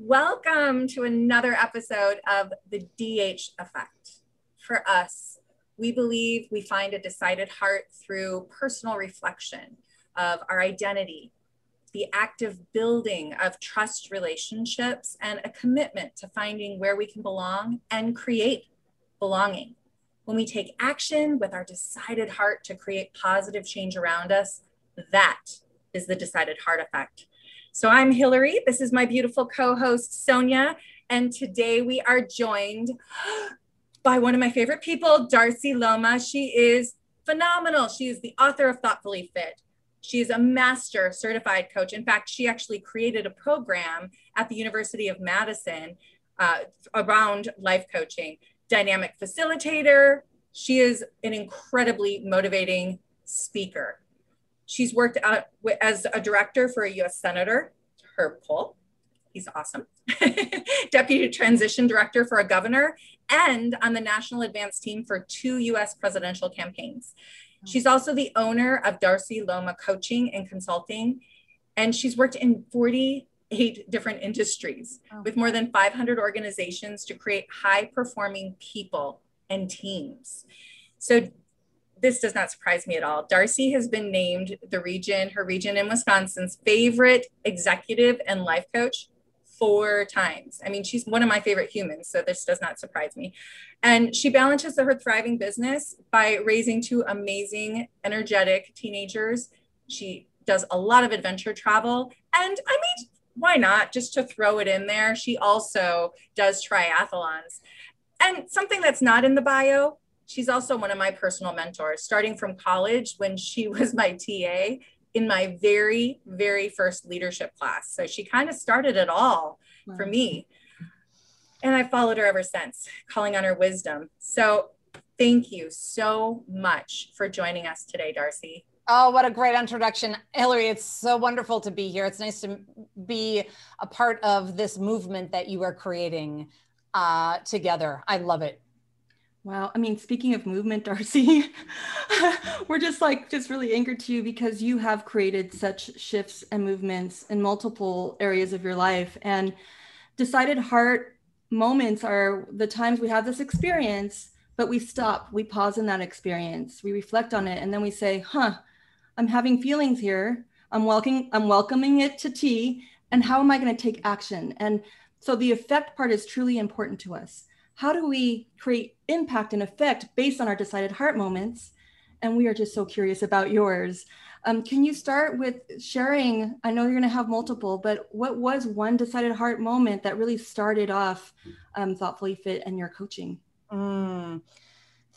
Welcome to another episode of the DH Effect. For us, we believe we find a decided heart through personal reflection of our identity, the active building of trust relationships, and a commitment to finding where we can belong and create belonging. When we take action with our decided heart to create positive change around us, that is the decided heart effect. So I'm Hillary. This is my beautiful co host, Sonia. And today we are joined by one of my favorite people, Darcy Luoma. She is phenomenal. She is the author of Thoughtfully Fit. She is a master certified coach. In fact, she actually created a program at the University of Madison uh, around life coaching, dynamic facilitator. She is an incredibly motivating speaker. She's worked as a director for a US Senator, Herb Kohl. He's awesome. Deputy Transition Director for a governor, and on the national advance team for two US presidential campaigns. She's also the owner of Darcy Luoma Coaching and Consulting, and she's worked in 48 different industries oh. with more than 500 organizations to create high performing people and teams. So this does not surprise me at all. Darcy has been named the region, her region in Wisconsin's favorite executive and life coach four times. I mean, she's one of my favorite humans, so this does not surprise me. And she balances her thriving business by raising two amazing, energetic teenagers. She does a lot of adventure travel. And I mean, why not? Just to throw it in there, she also does triathlons. And something that's not in the bio, she's also one of my personal mentors, starting from college when she was my TA in my very, very first leadership class. So she kind of started it all wow. for me. And I followed her ever since, calling on her wisdom. So thank you so much for joining us today, Darcy. Oh, what a great introduction. Hillary, it's so wonderful to be here. It's nice to be a part of this movement that you are creating uh, together. I love it. Wow. I mean, speaking of movement, Darcy, we're just like just really anchored to you because you have created such shifts and movements in multiple areas of your life. And decided heart moments are the times we have this experience, but we stop, we pause in that experience, we reflect on it, and then we say, huh, I'm having feelings here. I'm welcoming, I'm welcoming it to tea. And how am I going to take action? And so the effect part is truly important to us how do we create impact and effect based on our decided heart moments? And we are just so curious about yours. Um, can you start with sharing? I know you're going to have multiple, but what was one decided heart moment that really started off um, Thoughtfully Fit and your coaching? Mm,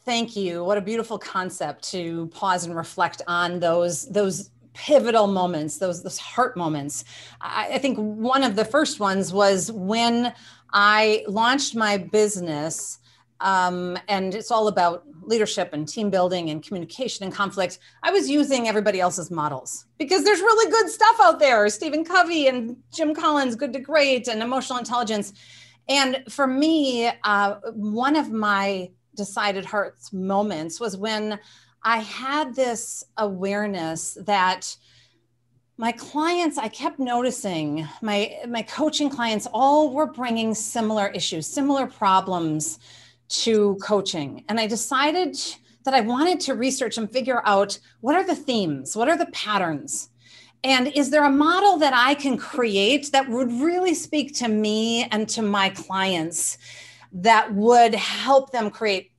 thank you. What a beautiful concept to pause and reflect on those those pivotal moments, those those heart moments. I, I think one of the first ones was when I launched my business, um, and it's all about leadership and team building and communication and conflict. I was using everybody else's models because there's really good stuff out there. Stephen Covey and Jim Collins, Good to Great, and emotional intelligence. And for me, uh, one of my decided hearts moments was when I had this awareness that my clients i kept noticing my my coaching clients all were bringing similar issues similar problems to coaching. And i decided that i wanted to research and figure out what are the themes what are the patterns? And is there a model that i can create that would really speak to me and to my clients that would help them create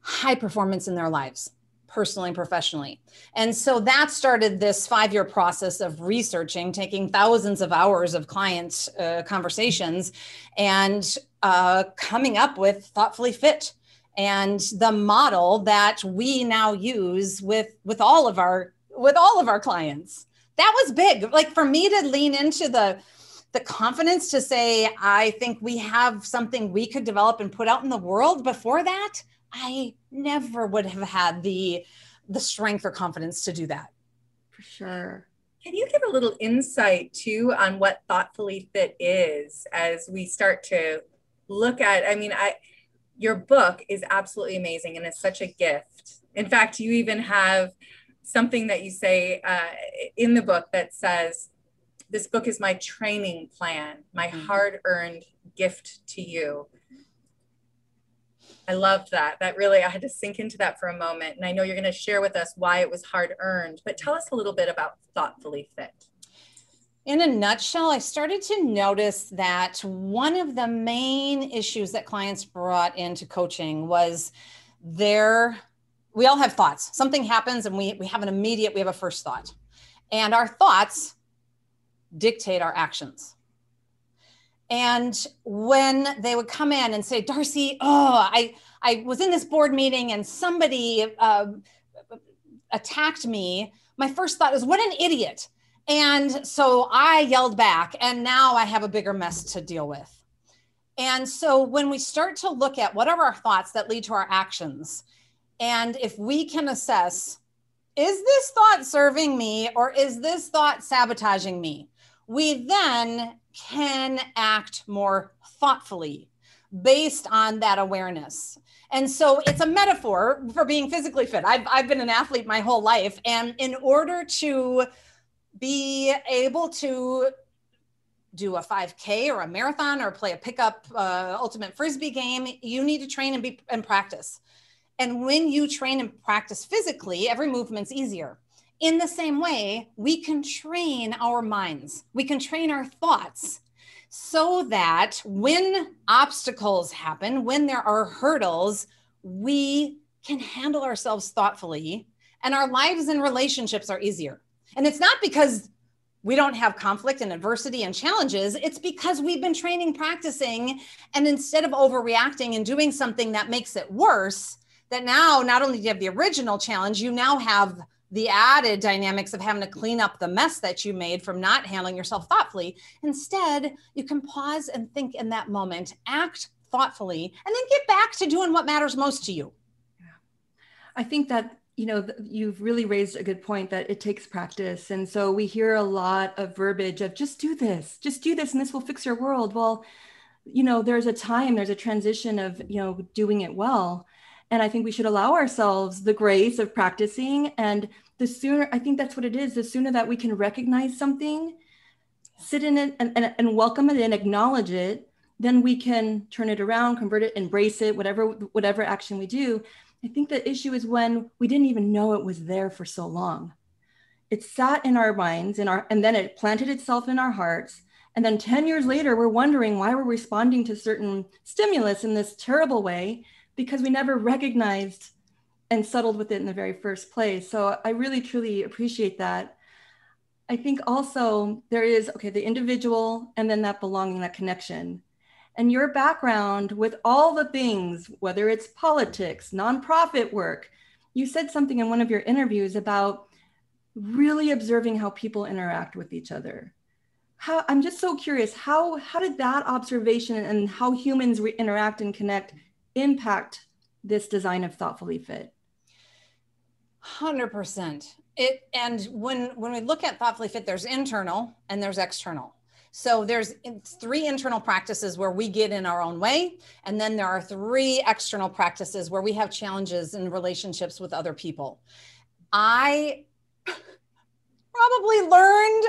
high performance in their lives personally and professionally. And so that started this five year process of researching, taking thousands of hours of client uh, conversations and uh, coming up with Thoughtfully Fit and the model that we now use with with all of our with all of our clients that was big like for me to lean into the the confidence to say i think we have something we could develop and put out in the world before that I never would have had the the strength or confidence to do that. For sure. Can you give a little insight too on what thoughtfully fit is as we start to look at I mean I your book is absolutely amazing and it's such a gift. In fact, you even have something that you say uh, in the book that says this book is my training plan, my mm-hmm. hard earned gift to you. I loved that. That really, I had to sink into that for a moment. And I know you're going to share with us why it was hard earned, but tell us a little bit about Thoughtfully Fit. In a nutshell, I started to notice that one of the main issues that clients brought into coaching was their, we all have thoughts. Something happens and we, we have an immediate, we have a first thought. And our thoughts dictate our actions. And when they would come in and say, Darcy, oh, I, I was in this board meeting and somebody uh, attacked me, my first thought is, what an idiot. And so I yelled back, and now I have a bigger mess to deal with. And so when we start to look at what are our thoughts that lead to our actions, and if we can assess, is this thought serving me or is this thought sabotaging me? We then can act more thoughtfully based on that awareness. And so it's a metaphor for being physically fit. I've, I've been an athlete my whole life. And in order to be able to do a 5K or a marathon or play a pickup uh, ultimate frisbee game, you need to train and be and practice. And when you train and practice physically, every movement's easier. In the same way, we can train our minds, we can train our thoughts so that when obstacles happen, when there are hurdles, we can handle ourselves thoughtfully and our lives and relationships are easier. And it's not because we don't have conflict and adversity and challenges. It's because we've been training, practicing, and instead of overreacting and doing something that makes it worse, that now not only do you have the original challenge, you now have the added dynamics of having to clean up the mess that you made from not handling yourself thoughtfully. Instead, you can pause and think in that moment, act thoughtfully, and then get back to doing what matters most to you. Yeah. I think that you know you've really raised a good point that it takes practice and so we hear a lot of verbiage of just do this just do this and this will fix your world well you know there's a time there's a transition of you know doing it well and i think we should allow ourselves the grace of practicing and the sooner i think that's what it is the sooner that we can recognize something sit in it and, and, and welcome it and acknowledge it then we can turn it around convert it embrace it whatever whatever action we do I think the issue is when we didn't even know it was there for so long. It sat in our minds in our, and then it planted itself in our hearts. And then 10 years later, we're wondering why we're responding to certain stimulus in this terrible way because we never recognized and settled with it in the very first place. So I really, truly appreciate that. I think also there is, okay, the individual and then that belonging, that connection and your background with all the things, whether it's politics, nonprofit work. You said something in one of your interviews about really observing how people interact with each other. How, I'm just so curious, how, how did that observation and how humans re- interact and connect impact this design of Thoughtfully Fit? 100%. It, and when, when we look at Thoughtfully Fit, there's internal and there's external. So there's three internal practices where we get in our own way. And then there are three external practices where we have challenges in relationships with other people. I probably learned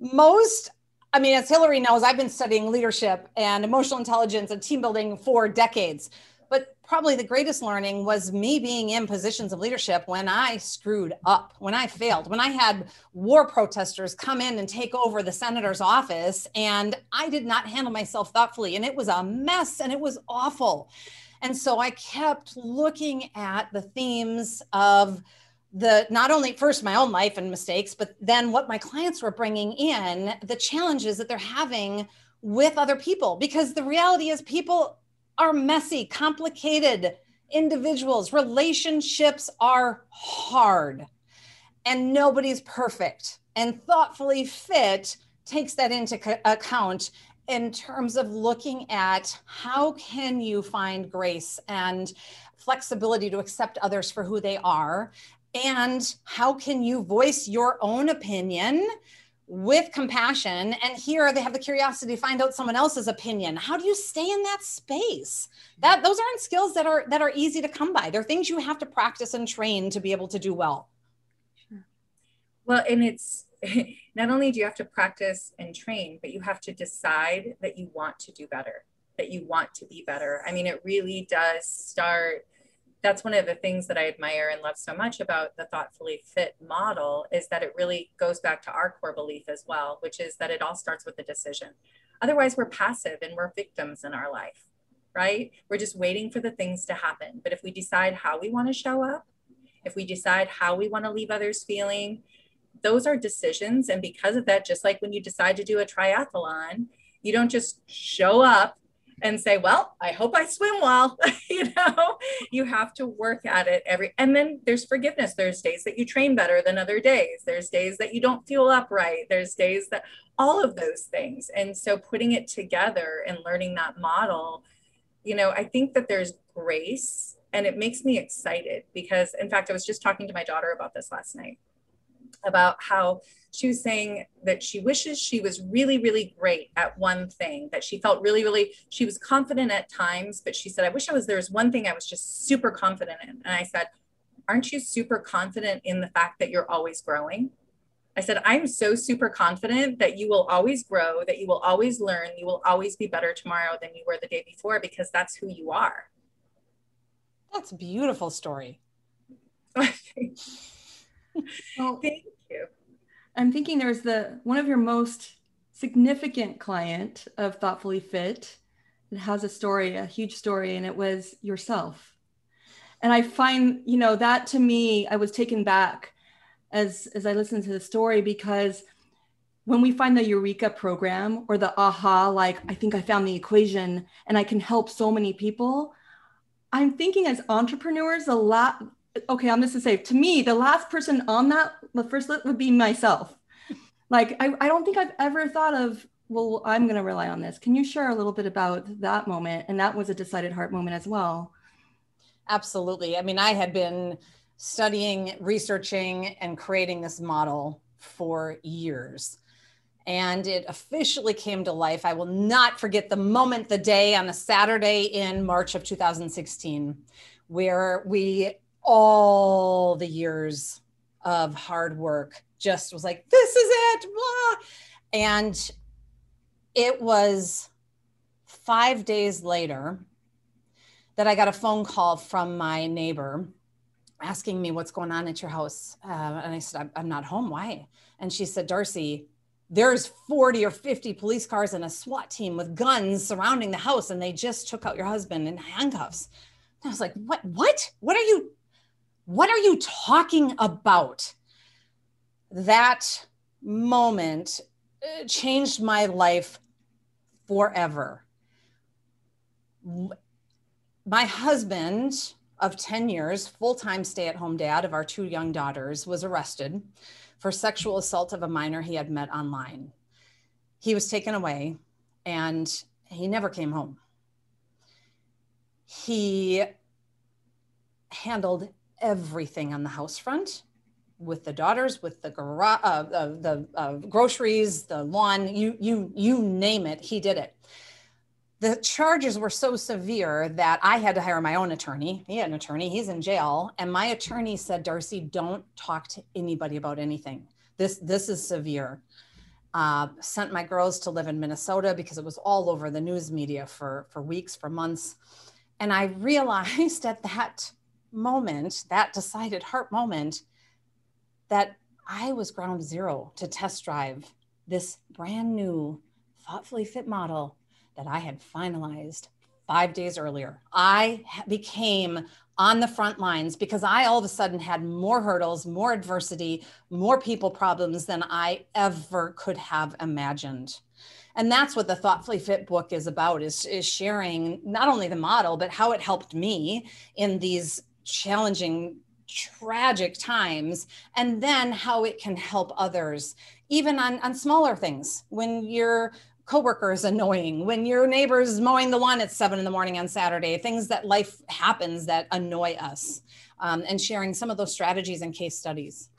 most I mean, as Hillary knows, I've been studying leadership and emotional intelligence and team building for decades probably the greatest learning was me being in positions of leadership when I screwed up, when I failed, when I had war protesters come in and take over the senator's office and I did not handle myself thoughtfully and it was a mess and it was awful. And so I kept looking at the themes of the not only first my own life and mistakes, but then what my clients were bringing in, the challenges that they're having with other people because the reality is people are messy, complicated individuals. Relationships are hard and nobody's perfect. And thoughtfully fit takes that into account in terms of looking at how can you find grace and flexibility to accept others for who they are and how can you voice your own opinion with compassion and here they have the curiosity to find out someone else's opinion how do you stay in that space that those aren't skills that are that are easy to come by they're things you have to practice and train to be able to do well well and it's not only do you have to practice and train, but you have to decide that you want to do better, that you want to be better. I mean, it really does start. That's one of the things that I admire and love so much about the thoughtfully fit model is that it really goes back to our core belief as well, which is that it all starts with a decision. Otherwise, we're passive and we're victims in our life, right? We're just waiting for the things to happen. But if we decide how we want to show up, if we decide how we want to leave others feeling, those are decisions. And because of that, just like when you decide to do a triathlon, you don't just show up and say, well, I hope I swim well. you know, you have to work at it every, and then there's forgiveness. There's days that you train better than other days. There's days that you don't feel upright. There's days that all of those things. And so putting it together and learning that model, you know, I think that there's grace and it makes me excited because in fact, I was just talking to my daughter about this last night about how she was saying that she wishes she was really, really great at one thing, that she felt really, really, she was confident at times, but she said, I wish I was, there was one thing I was just super confident in. And I said, Aren't you super confident in the fact that you're always growing? I said, I'm so super confident that you will always grow, that you will always learn, you will always be better tomorrow than you were the day before because that's who you are. That's a beautiful story. well, thank you. I'm thinking there's the one of your most significant client of Thoughtfully Fit. It has a story, a huge story, and it was yourself. And I find, you know, that to me, I was taken back as as I listened to the story because when we find the eureka program or the aha like i think i found the equation and i can help so many people i'm thinking as entrepreneurs a lot okay, I'm just to say to me, the last person on that, the first list would be myself. Like, I, I don't think I've ever thought of, well, I'm going to rely on this. Can you share a little bit about that moment? And that was a decided heart moment as well. Absolutely. I mean, I had been studying, researching, and creating this model for years. And it officially came to life. I will not forget the moment, the day on a Saturday in March of 2016, where we all the years of hard work just was like this is it blah. and it was five days later that i got a phone call from my neighbor asking me what's going on at your house uh, and i said I'm, I'm not home why and she said darcy there's 40 or 50 police cars and a SWAT team with guns surrounding the house, and they just took out your husband in handcuffs. And I was like, what? What? What are you? What are you talking about? That moment uh, changed my life forever. My husband of 10 years, full time stay at home dad of our two young daughters, was arrested for sexual assault of a minor he had met online. He was taken away and he never came home. He handled everything on the house front with the daughters, with the garage, uh, uh, the uh, groceries, the lawn, you you you name it, he did it. The charges were so severe that I had to hire my own attorney. He had an attorney, he's in jail, and my attorney said, "Darcy, don't talk to anybody about anything. This this is severe." Uh, sent my girls to live in Minnesota because it was all over the news media for for weeks, for months, and I realized at that moment, that decided heart moment, that I was ground zero to test drive this brand new, thoughtfully fit model that I had finalized five days earlier. I became on the front lines because I all of a sudden had more hurdles, more adversity, more people problems than I ever could have imagined and that's what the thoughtfully fit book is about is, is sharing not only the model but how it helped me in these challenging tragic times and then how it can help others even on, on smaller things. When your coworker is annoying when your neighbor is mowing the lawn at seven in the morning on saturday things that life happens that annoy us um, and sharing some of those strategies and case studies.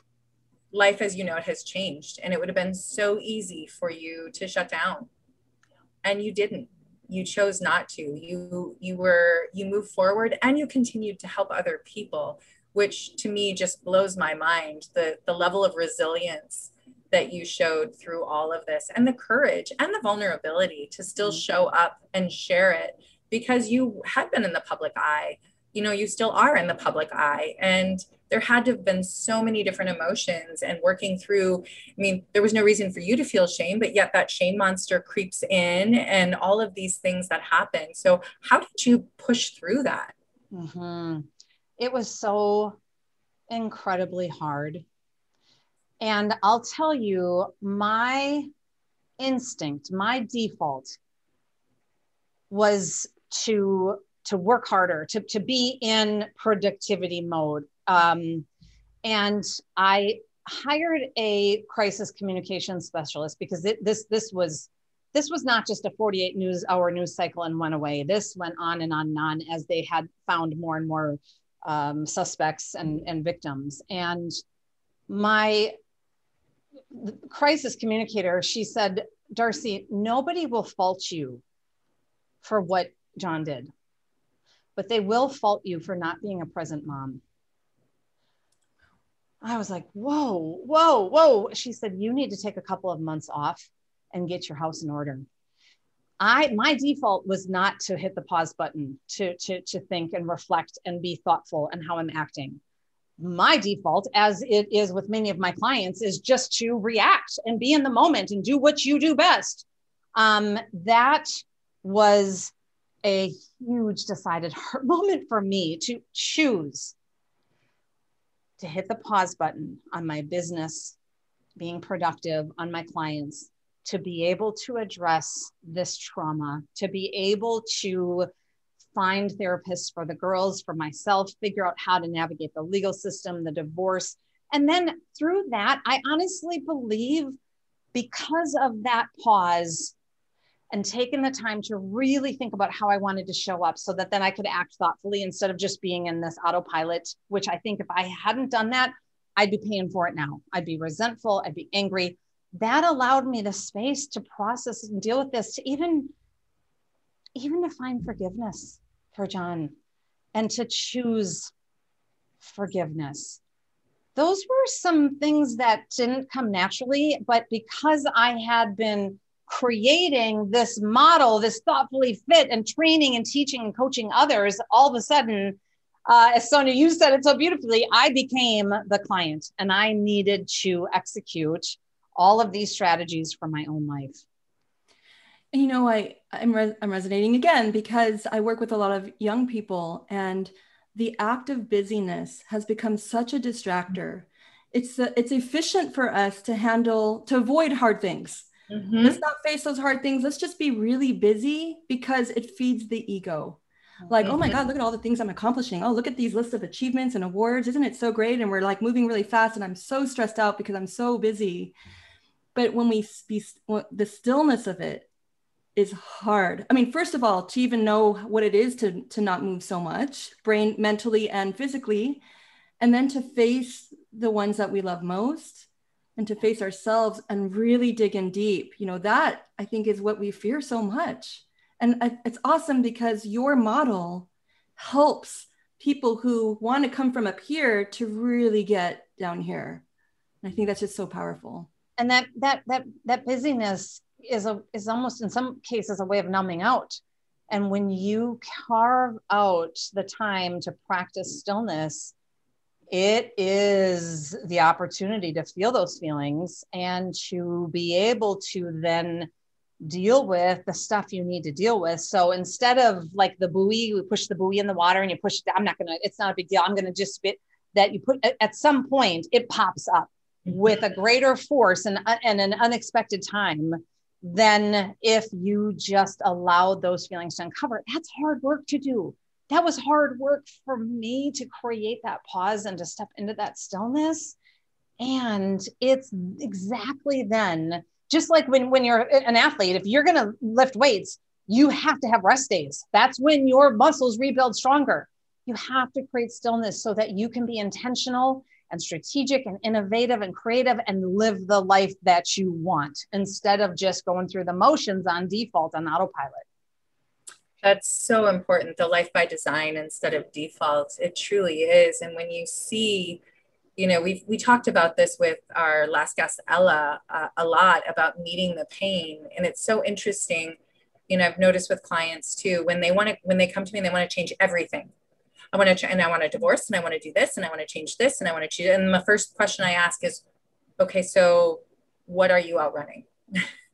Life as you know it has changed and it would have been so easy for you to shut down. And you didn't you chose not to you you were you moved forward and you continued to help other people which to me just blows my mind the the level of resilience that you showed through all of this and the courage and the vulnerability to still mm-hmm. show up and share it because you had been in the public eye you know you still are in the public eye. And there had to have been so many different emotions and working through i mean there was no reason for you to feel shame but yet that shame monster creeps in and all of these things that happen. So how did you push through that? Mm-hmm. it was so incredibly hard. And i'll tell you my instinct my default was to to work harder, to, to be in productivity mode. Um, and I hired a crisis communication specialist because it, this this was this was not just a 48 news hour news cycle and went away. This went on and on and on as they had found more and more um, suspects and, and victims. And my crisis communicator, she said, Darcy, nobody will fault you for what John did but they will fault you for not being a present mom. I was like, whoa, whoa, whoa. She said, you need to take a couple of months off and get your house in order. I my default was not to hit the pause button to, to, to think and reflect and be thoughtful and how I'm acting. My default, as it is with many of my clients, is just to react and be in the moment and do what you do best. Um, that was a huge decided heart moment for me to choose to hit the pause button on my business, being productive on my clients, to be able to address this trauma, to be able to find therapists for the girls, for myself, figure out how to navigate the legal system, the divorce. And then through that, I honestly believe because of that pause, and taken the time to really think about how I wanted to show up so that then I could act thoughtfully instead of just being in this autopilot, which I think if I hadn't done that, I'd be paying for it now. I'd be resentful, I'd be angry. That allowed me the space to process and deal with this, to even even to find forgiveness for John and to choose forgiveness. Those were some things that didn't come naturally, but because I had been creating this model, this thoughtfully fit and training and teaching and coaching others, all of a sudden, uh, as Sonia, you said it so beautifully, I became the client and I needed to execute all of these strategies for my own life. You know, I I'm, re- I'm resonating again because I work with a lot of young people, and the act of busyness has become such a distractor. It's a, it's efficient for us to handle to avoid hard things Mm-hmm. Let's not face those hard things. Let's just be really busy because it feeds the ego. Like, mm-hmm. oh my mm-hmm. God, look at all the things I'm accomplishing. Oh, look at these lists of achievements and awards. Isn't it so great? And we're like moving really fast, and I'm so stressed out because I'm so busy. But when we be the stillness of it is hard. I mean, first of all, to even know what it is to to not move so much, brain, mentally, and physically, and then to face the ones that we love most and to face ourselves and really dig in deep. You know that i think is what we fear so much. And it's awesome because your model helps people who want to come from up here to really get down here. And i think that's just so powerful. And that that that that busyness is a is almost in some cases a way of numbing out. And when you carve out the time to practice stillness it is the opportunity to feel those feelings and to be able to then deal with the stuff you need to deal with. So instead of like the buoy, we push the buoy in the water and you push it, Down. I'm not gonna, it's not a big deal. I'm gonna just spit that you put at some point it pops up mm-hmm. with a greater force and, and an unexpected time than if you just allowed those feelings to uncover. That's hard work to do that was hard work for me to create that pause and to step into that stillness. And it's exactly then, just like when, when you're an athlete, if you're going to lift weights, you have to have rest days. That's when your muscles rebuild stronger. You have to create stillness so that you can be intentional and strategic and innovative and creative and live the life that you want instead of just going through the motions on default on autopilot. That's so important. The life by design instead of default. It truly is. And when you see you know, we we talked about this with our last guest, Ella, uh, a lot about meeting the pain. And it's so interesting. You know, I've noticed with clients too, when they want to, when they come to me and they want to change everything. I want to, and I want to divorce and I want to do this and I want to change this and I want to choose. And the first question I ask is, okay, so what are you outrunning?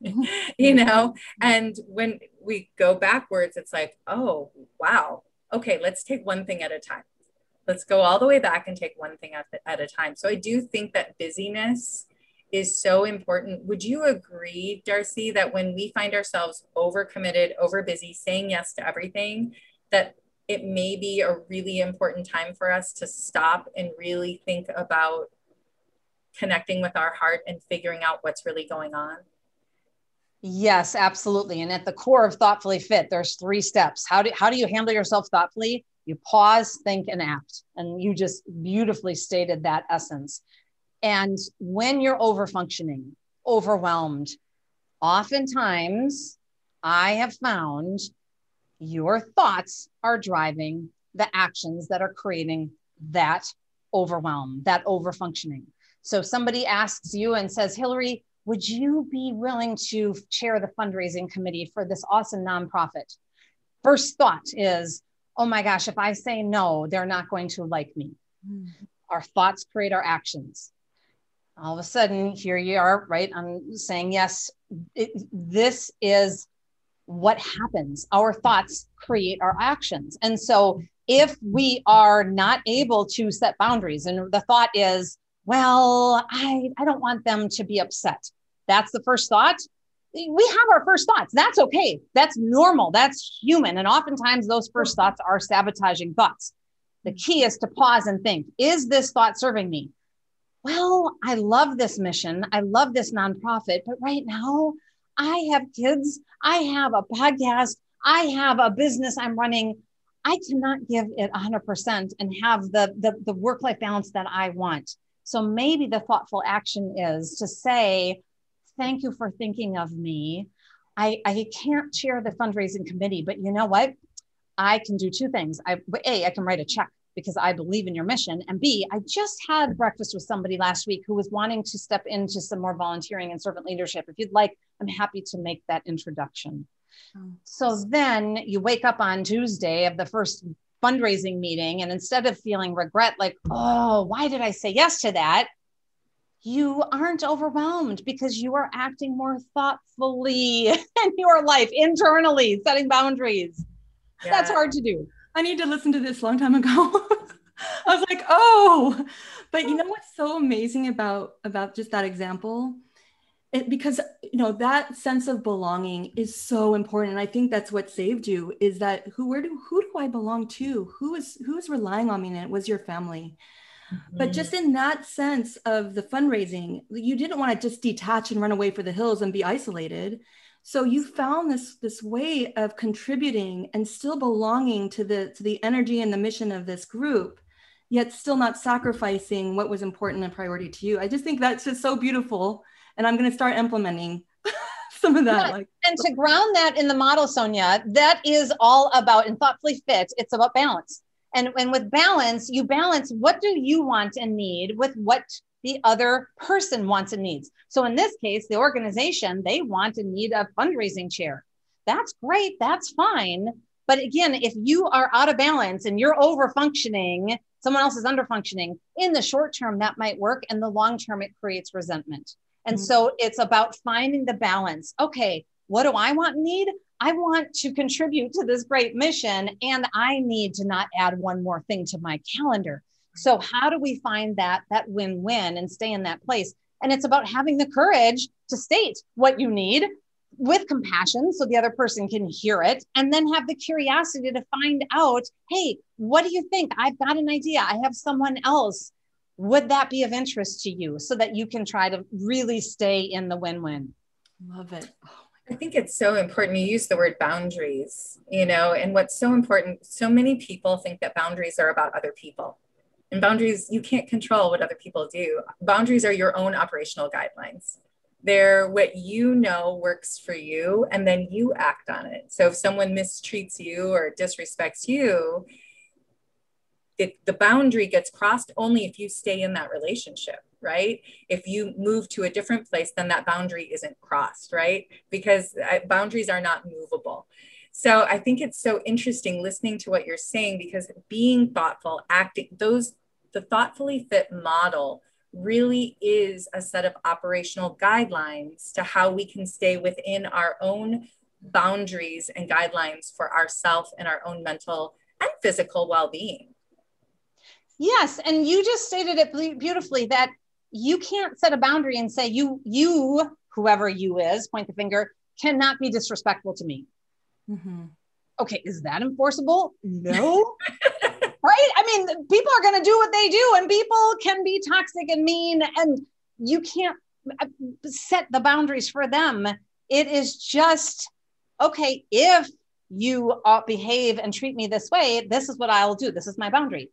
you know, and when we go backwards, it's like, oh, wow. Okay, let's take one thing at a time let's go all the way back and take one thing at, at a time. So I do think that busyness is so important. Would you agree, Darcy, that when we find ourselves overcommitted, over busy, saying yes to everything, that it may be a really important time for us to stop and really think about connecting with our heart and figuring out what's really going on? Yes, absolutely. And at the core of thoughtfully fit, there's three steps. How do, how do you handle yourself thoughtfully? You pause, think, and act. And you just beautifully stated that essence. And when you're over functioning, overwhelmed, oftentimes I have found your thoughts are driving the actions that are creating that overwhelm, that over functioning. So somebody asks you and says, Hillary, would you be willing to chair the fundraising committee for this awesome nonprofit? First thought is, oh my gosh, if I say no, they're not going to like me. Mm. Our thoughts create our actions. All of a sudden, here you are, right? I'm saying, yes, it, this is what happens. Our thoughts create our actions. And so, if we are not able to set boundaries, and the thought is, well, I, I don't want them to be upset. That's the first thought we have our first thoughts. That's okay. That's normal. That's human. And oftentimes those first thoughts are sabotaging thoughts. The key is to pause and think Is this thought serving me? Well, I love this mission. I love this nonprofit, but right now I have kids. I have a podcast. I have a business I'm running. I cannot give it 100% and have the, the, the work life balance that I want. So maybe the thoughtful action is to say, thank you for thinking of me. I, I can't chair the fundraising committee, but you know what? I can do two things. I, A, I can write a check because I believe in your mission. And B, I just had breakfast with somebody last week who was wanting to step into some more volunteering and servant leadership. If you'd like, I'm happy to make that introduction. Oh. So then you wake up on Tuesday of the first fundraising meeting, and instead of feeling regret, like, oh, why did I say yes to that? You aren't overwhelmed because you are acting more thoughtfully in your life internally, setting boundaries. Yeah. That's hard to do. I need to listen to this long time ago. I was like, oh, but you know what's so amazing about about just that example? It, because you know that sense of belonging is so important and i think that's what saved you is that who where do who do i belong to who is who is relying on me and it was your family but mm-hmm. just in that sense of the fundraising, you didn't want to just detach and run away for the hills and be isolated. So you found this this way of contributing and still belonging to the to the energy and the mission of this group, yet still not sacrificing what was important and priority to you. I just think that's just so beautiful, and I'm going to start implementing some of that. Yeah, like, and to ground that in the model, Sonia, that is all about and thoughtfully fit. It's about balance. And, and with balance, you balance what do you want and need with what the other person wants and needs. So in this case, the organization, they want and need a fundraising chair. That's great. That's fine. But again, if you are out of balance and you're over functioning, someone else is under functioning, in the short term, that might work. In the long term, it creates resentment. And mm-hmm. so it's about finding the balance. Okay, what do I want need? I want to contribute to this great mission and I need to not add one more thing to my calendar. So how do we find that that win-win and stay in that place? And it's about having the courage to state what you need with compassion so the other person can hear it and then have the curiosity to find out, hey, what do you think? I've got an idea. I have someone else. Would that be of interest to you so that you can try to really stay in the win-win? Love it. I think it's so important. You use the word boundaries, you know, and what's so important, so many people think that boundaries are about other people. And boundaries, you can't control what other people do. Boundaries are your own operational guidelines. They're what you know works for you, and then you act on it. So if someone mistreats you or disrespects you, the, the boundary gets crossed only if you stay in that relationship right? If you move to a different place then that boundary isn't crossed right? Because uh, boundaries are not movable. So i think it's so interesting listening to what you're saying because being thoughtful acting those the thoughtfully fit model really is a set of operational guidelines to how we can stay within our own boundaries and guidelines for ourself and our own mental and physical well-being. Yes and you just stated it beautifully that you can't set a boundary and say you you whoever you is point the finger cannot be disrespectful to me. Mm-hmm. okay is that enforceable? No. Right? I mean people are going to do what they do and people can be toxic and mean and you can't uh, set the boundaries for them. It is just okay if you uh, behave and treat me this way this is what i'll do. This is my boundary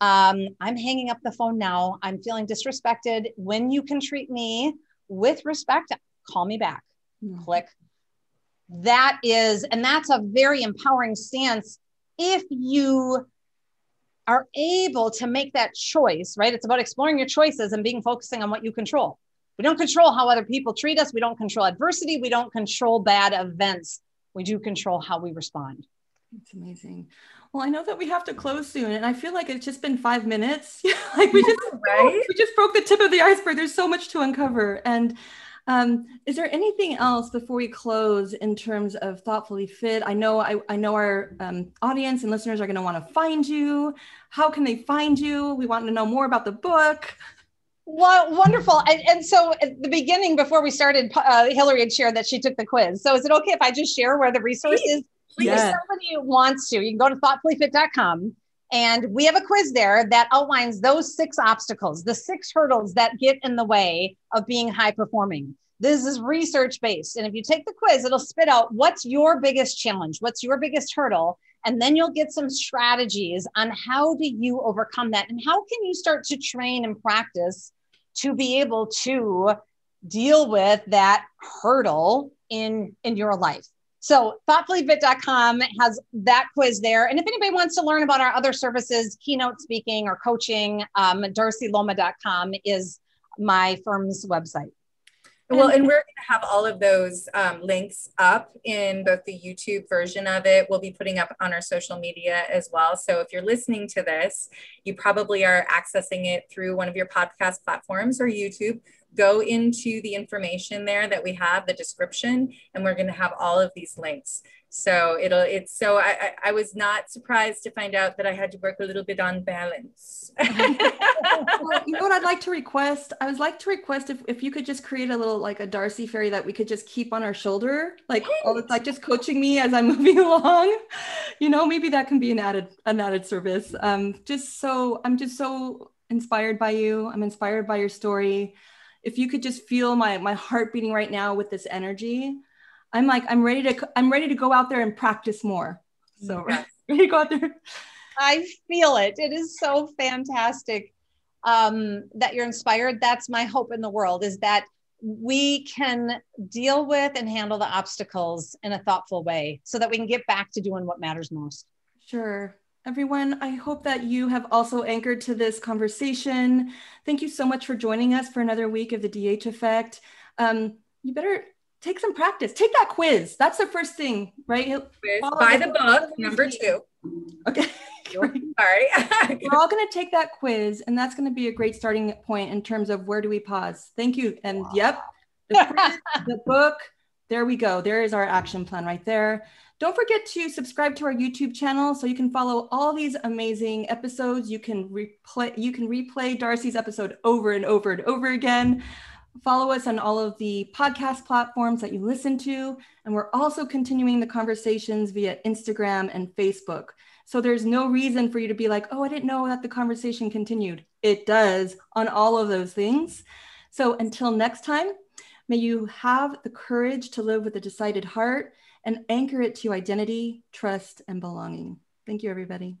um, I'm hanging up the phone now. I'm feeling disrespected. When you can treat me with respect, call me back. Mm-hmm. Click. That is, and that's a very empowering stance if you are able to make that choice, right? It's about exploring your choices and being focusing on what you control. We don't control how other people treat us. We don't control adversity. We don't control bad events. We do control how we respond. It's amazing well, I know that we have to close soon, and I feel like it's just been five minutes. like we just right? we just broke the tip of the iceberg. There's so much to uncover. And um, is there anything else before we close in terms of thoughtfully fit? I know I, I know our um, audience and listeners are going to want to find you. How can they find you? We want to know more about the book. Well, wonderful. And, and so at the beginning, before we started, uh, Hillary had shared that she took the quiz. So is it okay if I just share where the resources? Please, if somebody wants to, you can go to thoughtfullyfit.com and we have a quiz there that outlines those six obstacles, the six hurdles that get in the way of being high performing. This is research based. And if you take the quiz, it'll spit out what's your biggest challenge, what's your biggest hurdle. And then you'll get some strategies on how do you overcome that and how can you start to train and practice to be able to deal with that hurdle in in your life. So thoughtfullyfit.com has that quiz there. And if anybody wants to learn about our other services, keynote speaking or coaching, um, darcyluoma.com is my firm's website. Well, and we're going to have all of those um, links up in both the YouTube version of it. We'll be putting up on our social media as well. So if you're listening to this, you probably are accessing it through one of your podcast platforms or YouTube go into the information there that we have, the description, and we're going to have all of these links. So it'll, it's so I, I, was not surprised to find out that I had to work a little bit on balance. well, you know what I'd like to request? I would like to request if, if you could just create a little like a Darcy fairy that we could just keep on our shoulder, like all the, like just coaching me as I'm moving along. You know, maybe that can be an added an added service. Um, just so I'm just so inspired by you. I'm inspired by your story if you could just feel my my heart beating right now with this energy i'm like i'm ready to i'm ready to go out there and practice more. So ready to go out there. I feel it. It is so fantastic um, that you're inspired. That's my hope in the world is that we can deal with and handle the obstacles in a thoughtful way so that we can get back to doing what matters most. Sure Everyone, I hope that you have also anchored to this conversation. Thank you so much for joining us for another week of the DH Effect. Um, you better take some practice. Take that quiz. That's the first thing, right? Buy the book, number two. Okay. Sorry. We're all going to take that quiz, and that's going to be a great starting point in terms of where do we pause. Thank you. And wow. yep, the, quiz, the book, there we go. There is our action plan right there. Don't forget to subscribe to our YouTube channel so you can follow all these amazing episodes. You can replay you can replay Darcy's episode over and over and over again. Follow us on all of the podcast platforms that you listen to, and we're also continuing the conversations via Instagram and Facebook. So there's no reason for you to be like, "Oh, I didn't know that the conversation continued." It does on all of those things. So until next time, may you have the courage to live with a decided heart and anchor it to identity, trust, and belonging. Thank you, everybody.